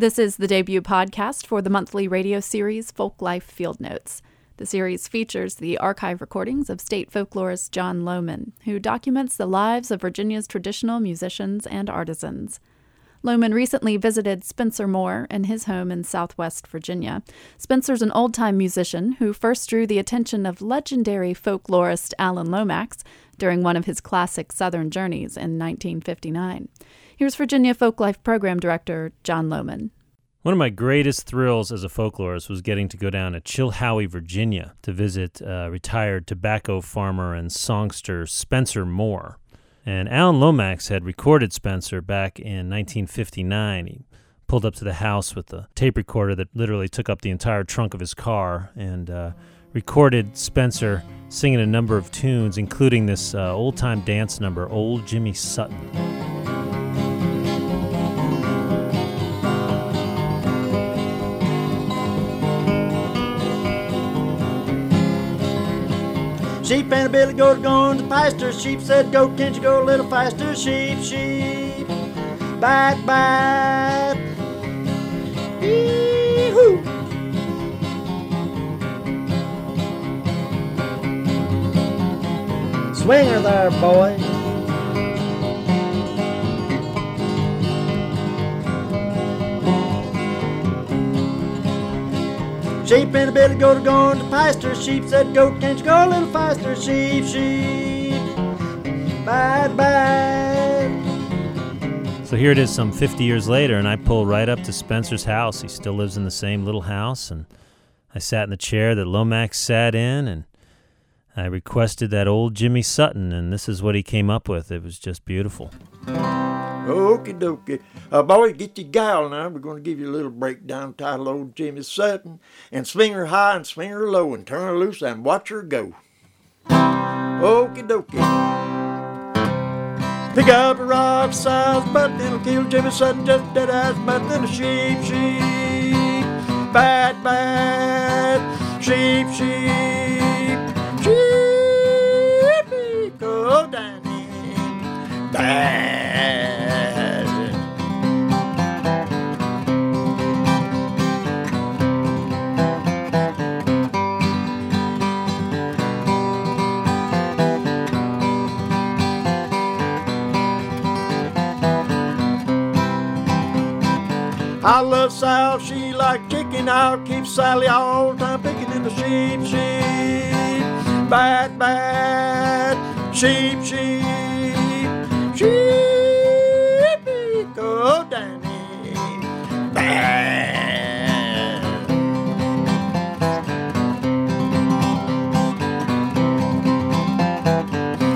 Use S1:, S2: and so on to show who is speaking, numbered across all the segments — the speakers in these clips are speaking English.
S1: This is the debut podcast for the monthly radio series Folk Life Field Notes. The series features the archive recordings of state folklorist Jon Lohman, who documents the lives of Virginia's traditional musicians and artisans. Lohman recently visited Spencer Moore in his home in southwest Virginia. Spencer's an old time musician who first drew the attention of legendary folklorist Alan Lomax during one of his classic Southern journeys in 1959. Here's Virginia Folklife Program Director Jon Lohman.
S2: One of my greatest thrills as a folklorist was getting to go down to Chilhowie, Virginia to visit uh, retired tobacco farmer and songster Spencer Moore. And Alan Lomax had recorded Spencer back in 1959. He pulled up to the house with a tape recorder that literally took up the entire trunk of his car and uh, recorded Spencer singing a number of tunes, including this uh, old time dance number, Old Jimmy Sutton.
S3: Sheep and a billy goat going to pasture. Sheep said, Goat, can't you go a little faster? Sheep, sheep, back, back. Yee-hoo. Swinger there, boy. Sheep and a billy goat are going to pasture. Sheep said, Goat, can't you go a little faster? Sheep, sheep, bad, bad.
S2: So here it is some 50 years later, and I pull right up to Spencer's house. He still lives in the same little house, and I sat in the chair that Lomax sat in, and I requested that old Jimmy Sutton, and this is what he came up with. It was just beautiful.
S3: Okie dokie. Uh, boy, get your gal now. We're going to give you a little breakdown title old Jimmy Sutton. And swing her high and swing her low and turn her loose and watch her go. Okie dokie. Pick up a rock size butt, it'll kill Jimmy Sutton just dead as but then a sheep, sheep, bad, bad, sheep, sheep, sheep, go down bad. I love Sal, she like chicken. I'll keep Sally all the time picking in the sheep, sheep, bad, bad, sheep, sheep, sheep, go Danny, bad.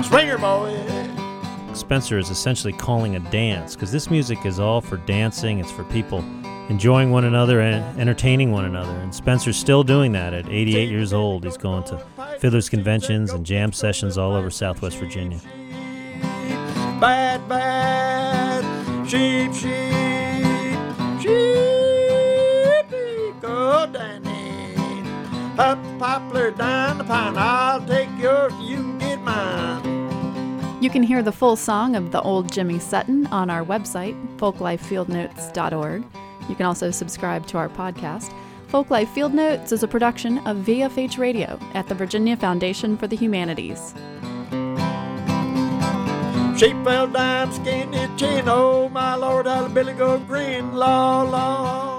S3: Swinger boy.
S2: Spencer is essentially calling a dance because this music is all for dancing. It's for people enjoying one another and entertaining one another. And Spencer's still doing that at 88 years old. He's going to fiddlers conventions and jam sessions all over Southwest Virginia.
S3: Bad, bad, sheep, sheep, sheep, go Danny. Up poplar, down the pine. I'll take yours, you can get mine.
S1: You can hear the full song of the old Jimmy Sutton on our website, folklifefieldnotes.org. You can also subscribe to our podcast. Folklife Field Notes is a production of VFH Radio at the Virginia Foundation for the Humanities.
S3: Sheep fell down, skinned chin. Oh, my lord, how the billy go green. Law, law,